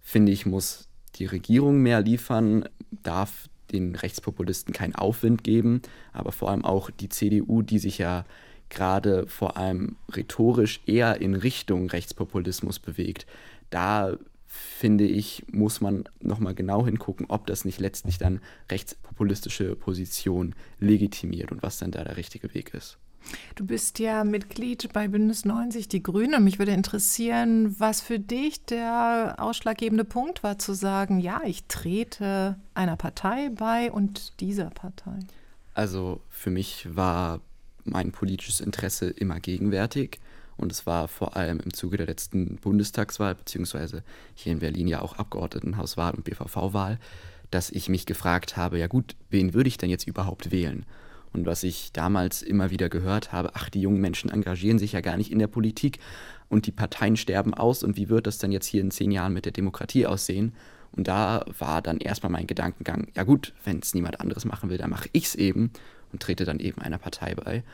finde ich, muss die Regierung mehr liefern, darf den Rechtspopulisten keinen Aufwind geben, aber vor allem auch die CDU, die sich ja gerade vor allem rhetorisch eher in Richtung Rechtspopulismus bewegt. Da finde ich, muss man nochmal genau hingucken, ob das nicht letztlich dann rechtspopulistische Position legitimiert und was dann da der richtige Weg ist. Du bist ja Mitglied bei Bündnis 90 Die Grünen. Mich würde interessieren, was für dich der ausschlaggebende Punkt war, zu sagen, ja, ich trete einer Partei bei und dieser Partei. Also für mich war mein politisches Interesse immer gegenwärtig. Und es war vor allem im Zuge der letzten Bundestagswahl, beziehungsweise hier in Berlin ja auch Abgeordnetenhauswahl und BVV-Wahl, dass ich mich gefragt habe, ja gut, wen würde ich denn jetzt überhaupt wählen? Und was ich damals immer wieder gehört habe, ach, die jungen Menschen engagieren sich ja gar nicht in der Politik und die Parteien sterben aus und wie wird das dann jetzt hier in zehn Jahren mit der Demokratie aussehen? Und da war dann erstmal mein Gedankengang, ja gut, wenn es niemand anderes machen will, dann mache ich es eben und trete dann eben einer Partei bei.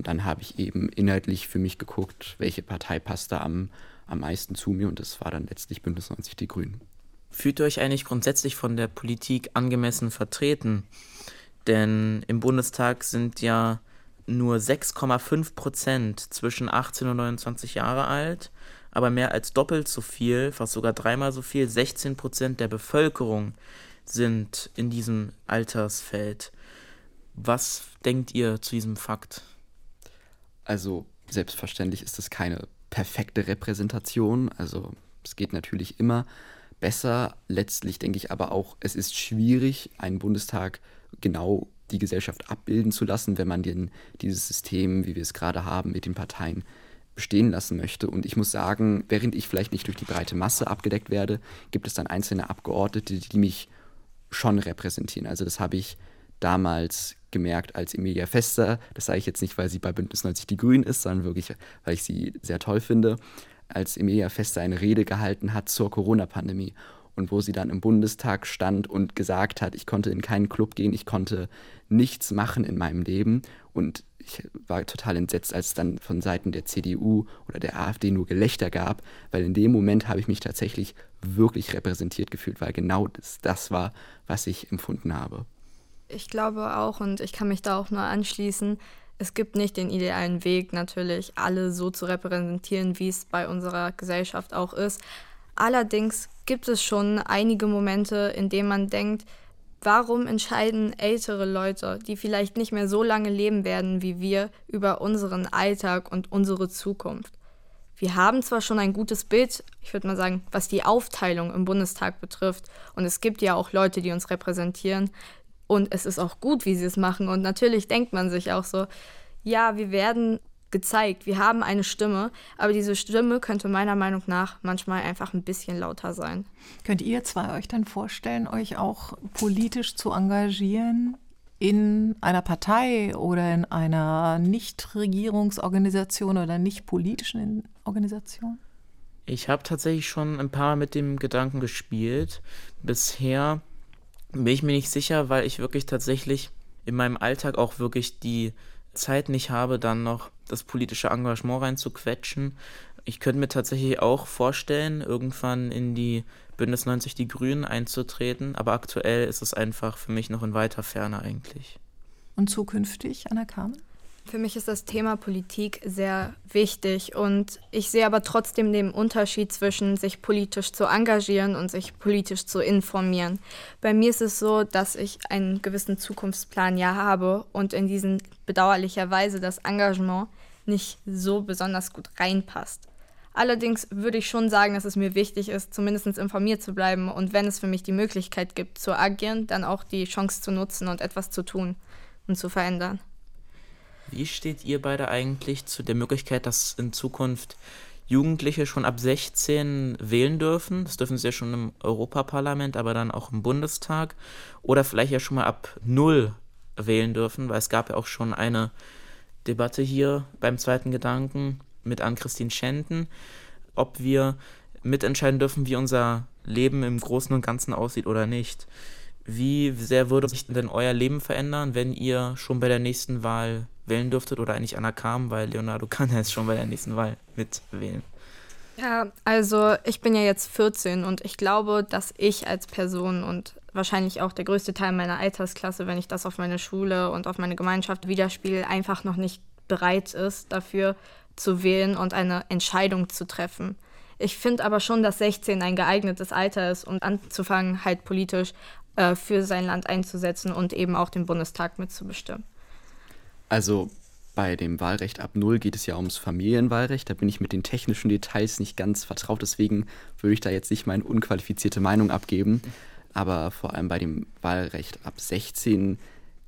Und dann habe ich eben inhaltlich für mich geguckt, welche Partei passt da am, am meisten zu mir. Und das war dann letztlich Bündnis 90 Die Grünen. Fühlt ihr euch eigentlich grundsätzlich von der Politik angemessen vertreten? Denn im Bundestag sind ja nur 6,5 Prozent zwischen 18 und 29 Jahre alt, aber mehr als doppelt so viel, fast sogar dreimal so viel, 16 Prozent der Bevölkerung sind in diesem Altersfeld. Was denkt ihr zu diesem Fakt? Also selbstverständlich ist es keine perfekte Repräsentation. Also es geht natürlich immer besser. Letztlich denke ich aber auch, es ist schwierig, einen Bundestag genau die Gesellschaft abbilden zu lassen, wenn man den, dieses System, wie wir es gerade haben, mit den Parteien bestehen lassen möchte. Und ich muss sagen, während ich vielleicht nicht durch die breite Masse abgedeckt werde, gibt es dann einzelne Abgeordnete, die mich schon repräsentieren. Also das habe ich damals gemerkt als Emilia Fester. Das sage ich jetzt nicht, weil sie bei Bündnis 90 Die Grünen ist, sondern wirklich, weil ich sie sehr toll finde. Als Emilia Fester eine Rede gehalten hat zur Corona-Pandemie und wo sie dann im Bundestag stand und gesagt hat, ich konnte in keinen Club gehen, ich konnte nichts machen in meinem Leben und ich war total entsetzt, als es dann von Seiten der CDU oder der AfD nur Gelächter gab, weil in dem Moment habe ich mich tatsächlich wirklich repräsentiert gefühlt, weil genau das, das war, was ich empfunden habe. Ich glaube auch und ich kann mich da auch nur anschließen. Es gibt nicht den idealen Weg, natürlich alle so zu repräsentieren, wie es bei unserer Gesellschaft auch ist. Allerdings gibt es schon einige Momente, in denen man denkt, warum entscheiden ältere Leute, die vielleicht nicht mehr so lange leben werden wie wir, über unseren Alltag und unsere Zukunft? Wir haben zwar schon ein gutes Bild, ich würde mal sagen, was die Aufteilung im Bundestag betrifft, und es gibt ja auch Leute, die uns repräsentieren, und es ist auch gut, wie sie es machen. Und natürlich denkt man sich auch so, ja, wir werden gezeigt, wir haben eine Stimme, aber diese Stimme könnte meiner Meinung nach manchmal einfach ein bisschen lauter sein. Könnt ihr zwei euch dann vorstellen, euch auch politisch zu engagieren? in einer Partei oder in einer Nichtregierungsorganisation oder nicht politischen Organisation? Ich habe tatsächlich schon ein paar mit dem Gedanken gespielt. Bisher bin ich mir nicht sicher, weil ich wirklich tatsächlich in meinem Alltag auch wirklich die Zeit nicht habe, dann noch das politische Engagement reinzuquetschen. Ich könnte mir tatsächlich auch vorstellen, irgendwann in die Bündnis 90 Die Grünen einzutreten, aber aktuell ist es einfach für mich noch in weiter Ferne eigentlich. Und zukünftig, Anna Kamen? Für mich ist das Thema Politik sehr wichtig und ich sehe aber trotzdem den Unterschied zwischen sich politisch zu engagieren und sich politisch zu informieren. Bei mir ist es so, dass ich einen gewissen Zukunftsplan ja habe und in diesen bedauerlicherweise das Engagement nicht so besonders gut reinpasst. Allerdings würde ich schon sagen, dass es mir wichtig ist, zumindest informiert zu bleiben und wenn es für mich die Möglichkeit gibt, zu agieren, dann auch die Chance zu nutzen und etwas zu tun und zu verändern. Wie steht ihr beide eigentlich zu der Möglichkeit, dass in Zukunft Jugendliche schon ab 16 wählen dürfen? Das dürfen sie ja schon im Europaparlament, aber dann auch im Bundestag. Oder vielleicht ja schon mal ab 0 wählen dürfen, weil es gab ja auch schon eine Debatte hier beim zweiten Gedanken mit Ann-Christine Schenten, ob wir mitentscheiden dürfen, wie unser Leben im Großen und Ganzen aussieht oder nicht. Wie sehr würde sich denn euer Leben verändern, wenn ihr schon bei der nächsten Wahl wählen dürftet oder eigentlich Anna kam, weil Leonardo kann ja jetzt schon bei der nächsten Wahl mitwählen. Ja, also ich bin ja jetzt 14 und ich glaube, dass ich als Person und wahrscheinlich auch der größte Teil meiner Altersklasse, wenn ich das auf meine Schule und auf meine Gemeinschaft widerspiele, einfach noch nicht bereit ist, dafür zu wählen und eine Entscheidung zu treffen. Ich finde aber schon, dass 16 ein geeignetes Alter ist, um anzufangen, halt politisch äh, für sein Land einzusetzen und eben auch den Bundestag mitzubestimmen. Also bei dem Wahlrecht ab Null geht es ja ums Familienwahlrecht. Da bin ich mit den technischen Details nicht ganz vertraut. Deswegen würde ich da jetzt nicht meine unqualifizierte Meinung abgeben. Aber vor allem bei dem Wahlrecht ab 16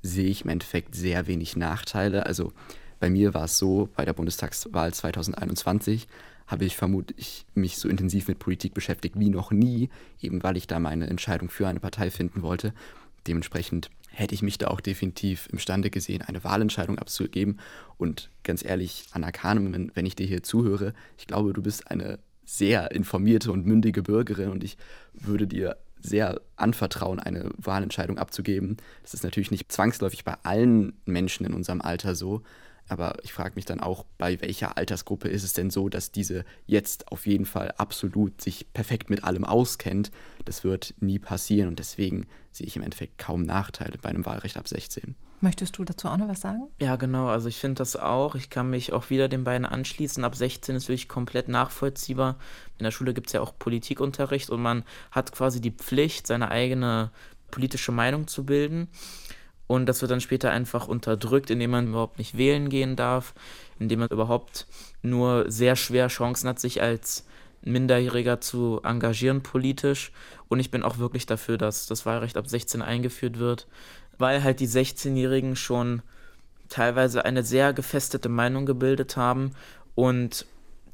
sehe ich im Endeffekt sehr wenig Nachteile. Also bei mir war es so, bei der Bundestagswahl 2021 habe ich vermutlich mich so intensiv mit Politik beschäftigt wie noch nie, eben weil ich da meine Entscheidung für eine Partei finden wollte. Dementsprechend hätte ich mich da auch definitiv imstande gesehen, eine Wahlentscheidung abzugeben. Und ganz ehrlich, Anna Kahnemann, wenn ich dir hier zuhöre, ich glaube, du bist eine sehr informierte und mündige Bürgerin und ich würde dir sehr anvertrauen, eine Wahlentscheidung abzugeben. Das ist natürlich nicht zwangsläufig bei allen Menschen in unserem Alter so, aber ich frage mich dann auch, bei welcher Altersgruppe ist es denn so, dass diese jetzt auf jeden Fall absolut sich perfekt mit allem auskennt. Das wird nie passieren und deswegen sehe ich im Endeffekt kaum Nachteile bei einem Wahlrecht ab 16. Möchtest du dazu auch noch was sagen? Ja, genau. Also ich finde das auch. Ich kann mich auch wieder den beiden anschließen. Ab 16 ist wirklich komplett nachvollziehbar. In der Schule gibt es ja auch Politikunterricht und man hat quasi die Pflicht, seine eigene politische Meinung zu bilden. Und das wird dann später einfach unterdrückt, indem man überhaupt nicht wählen gehen darf, indem man überhaupt nur sehr schwer Chancen hat, sich als Minderjähriger zu engagieren politisch. Und ich bin auch wirklich dafür, dass das Wahlrecht ab 16 eingeführt wird, weil halt die 16-Jährigen schon teilweise eine sehr gefestete Meinung gebildet haben. Und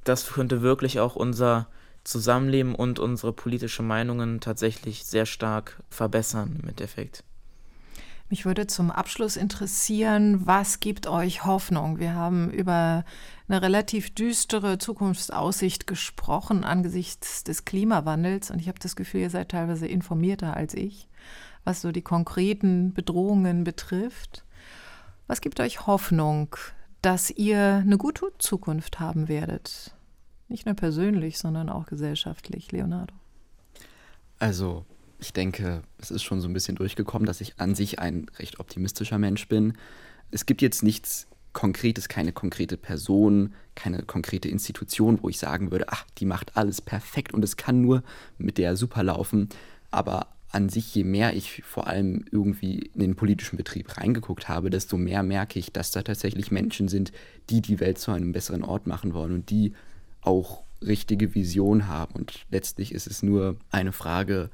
das könnte wirklich auch unser Zusammenleben und unsere politische Meinungen tatsächlich sehr stark verbessern im Endeffekt. Mich würde zum Abschluss interessieren, was gibt euch Hoffnung? Wir haben über eine relativ düstere Zukunftsaussicht gesprochen angesichts des Klimawandels und ich habe das Gefühl, ihr seid teilweise informierter als ich, was so die konkreten Bedrohungen betrifft. Was gibt euch Hoffnung, dass ihr eine gute Zukunft haben werdet? Nicht nur persönlich, sondern auch gesellschaftlich, Leonardo. Also ich denke, es ist schon so ein bisschen durchgekommen, dass ich an sich ein recht optimistischer Mensch bin. Es gibt jetzt nichts Konkretes, keine konkrete Person, keine konkrete Institution, wo ich sagen würde, ach, die macht alles perfekt und es kann nur mit der super laufen. Aber an sich, je mehr ich vor allem irgendwie in den politischen Betrieb reingeguckt habe, desto mehr merke ich, dass da tatsächlich Menschen sind, die die Welt zu einem besseren Ort machen wollen und die auch richtige Vision haben. Und letztlich ist es nur eine Frage,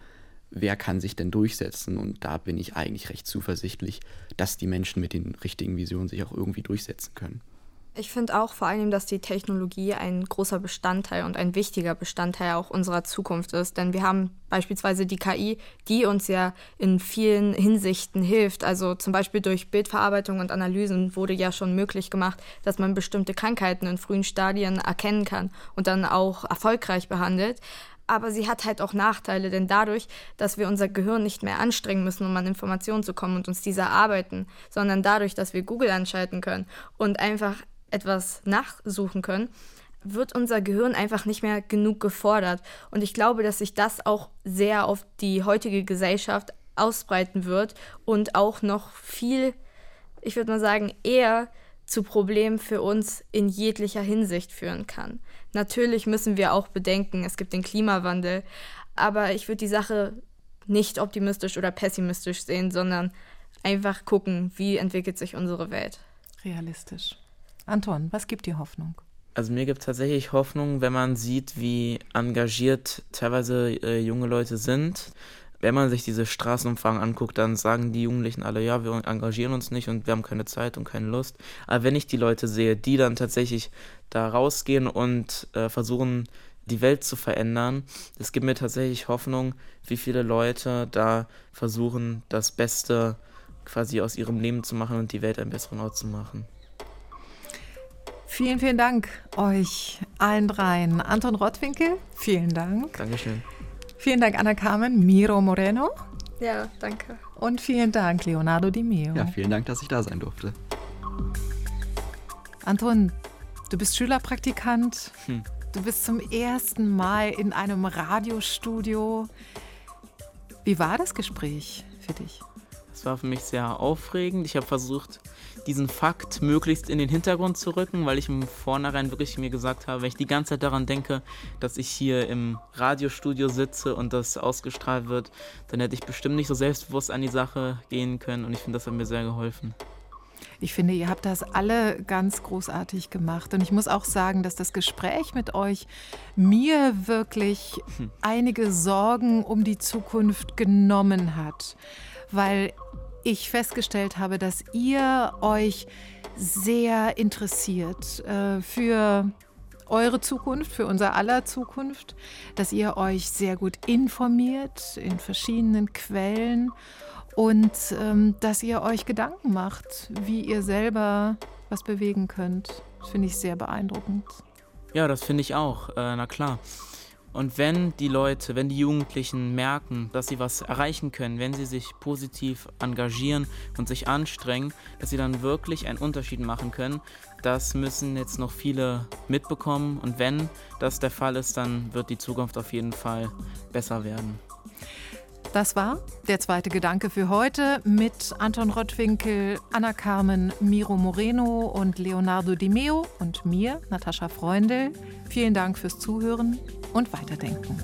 wer kann sich denn durchsetzen? Und da bin ich eigentlich recht zuversichtlich, dass die Menschen mit den richtigen Visionen sich auch irgendwie durchsetzen können. Ich finde auch vor allem, dass die Technologie ein großer Bestandteil und ein wichtiger Bestandteil auch unserer Zukunft ist. Denn wir haben beispielsweise die KI, die uns ja in vielen Hinsichten hilft. Also zum Beispiel durch Bildverarbeitung und Analysen wurde ja schon möglich gemacht, dass man bestimmte Krankheiten in frühen Stadien erkennen kann und dann auch erfolgreich behandelt aber sie hat halt auch Nachteile, denn dadurch, dass wir unser Gehirn nicht mehr anstrengen müssen, um an Informationen zu kommen und uns diese erarbeiten, sondern dadurch, dass wir Google anschalten können und einfach etwas nachsuchen können, wird unser Gehirn einfach nicht mehr genug gefordert. Und ich glaube, dass sich das auch sehr auf die heutige Gesellschaft ausbreiten wird und auch noch viel, ich würde mal sagen, eher zu Problemen für uns in jeglicher Hinsicht führen kann. Natürlich müssen wir auch bedenken, es gibt den Klimawandel, aber ich würde die Sache nicht optimistisch oder pessimistisch sehen, sondern einfach gucken, wie entwickelt sich unsere Welt. Realistisch. Anton, was gibt dir Hoffnung? Also mir gibt tatsächlich Hoffnung, wenn man sieht, wie engagiert teilweise äh, junge Leute sind. Wenn man sich diese Straßenumfragen anguckt, dann sagen die Jugendlichen alle, ja, wir engagieren uns nicht und wir haben keine Zeit und keine Lust. Aber wenn ich die Leute sehe, die dann tatsächlich da rausgehen und äh, versuchen, die Welt zu verändern, es gibt mir tatsächlich Hoffnung, wie viele Leute da versuchen, das Beste quasi aus ihrem Leben zu machen und die Welt einen besseren Ort zu machen. Vielen, vielen Dank euch allen dreien. Anton Rottwinkel, vielen Dank. Dankeschön. Vielen Dank, Anna Carmen, Miro Moreno. Ja, danke. Und vielen Dank, Leonardo Di Meo. Ja, vielen Dank, dass ich da sein durfte. Anton, du bist Schülerpraktikant. Hm. Du bist zum ersten Mal in einem Radiostudio. Wie war das Gespräch für dich? Es war für mich sehr aufregend. Ich habe versucht, diesen Fakt möglichst in den Hintergrund zu rücken, weil ich im Vornherein wirklich mir gesagt habe, wenn ich die ganze Zeit daran denke, dass ich hier im Radiostudio sitze und das ausgestrahlt wird, dann hätte ich bestimmt nicht so selbstbewusst an die Sache gehen können und ich finde, das hat mir sehr geholfen. Ich finde, ihr habt das alle ganz großartig gemacht. Und ich muss auch sagen, dass das Gespräch mit euch mir wirklich hm. einige Sorgen um die Zukunft genommen hat. Weil ich festgestellt habe, dass ihr euch sehr interessiert äh, für eure Zukunft, für unser aller Zukunft, dass ihr euch sehr gut informiert in verschiedenen Quellen und ähm, dass ihr euch Gedanken macht, wie ihr selber was bewegen könnt. Das finde ich sehr beeindruckend. Ja, das finde ich auch, äh, na klar. Und wenn die Leute, wenn die Jugendlichen merken, dass sie was erreichen können, wenn sie sich positiv engagieren und sich anstrengen, dass sie dann wirklich einen Unterschied machen können, das müssen jetzt noch viele mitbekommen. Und wenn das der Fall ist, dann wird die Zukunft auf jeden Fall besser werden. Das war der zweite Gedanke für heute mit Anton Rottwinkel, Anna Carmen, Miro Moreno und Leonardo Di Meo und mir, Natascha Freundel. Vielen Dank fürs Zuhören und Weiterdenken.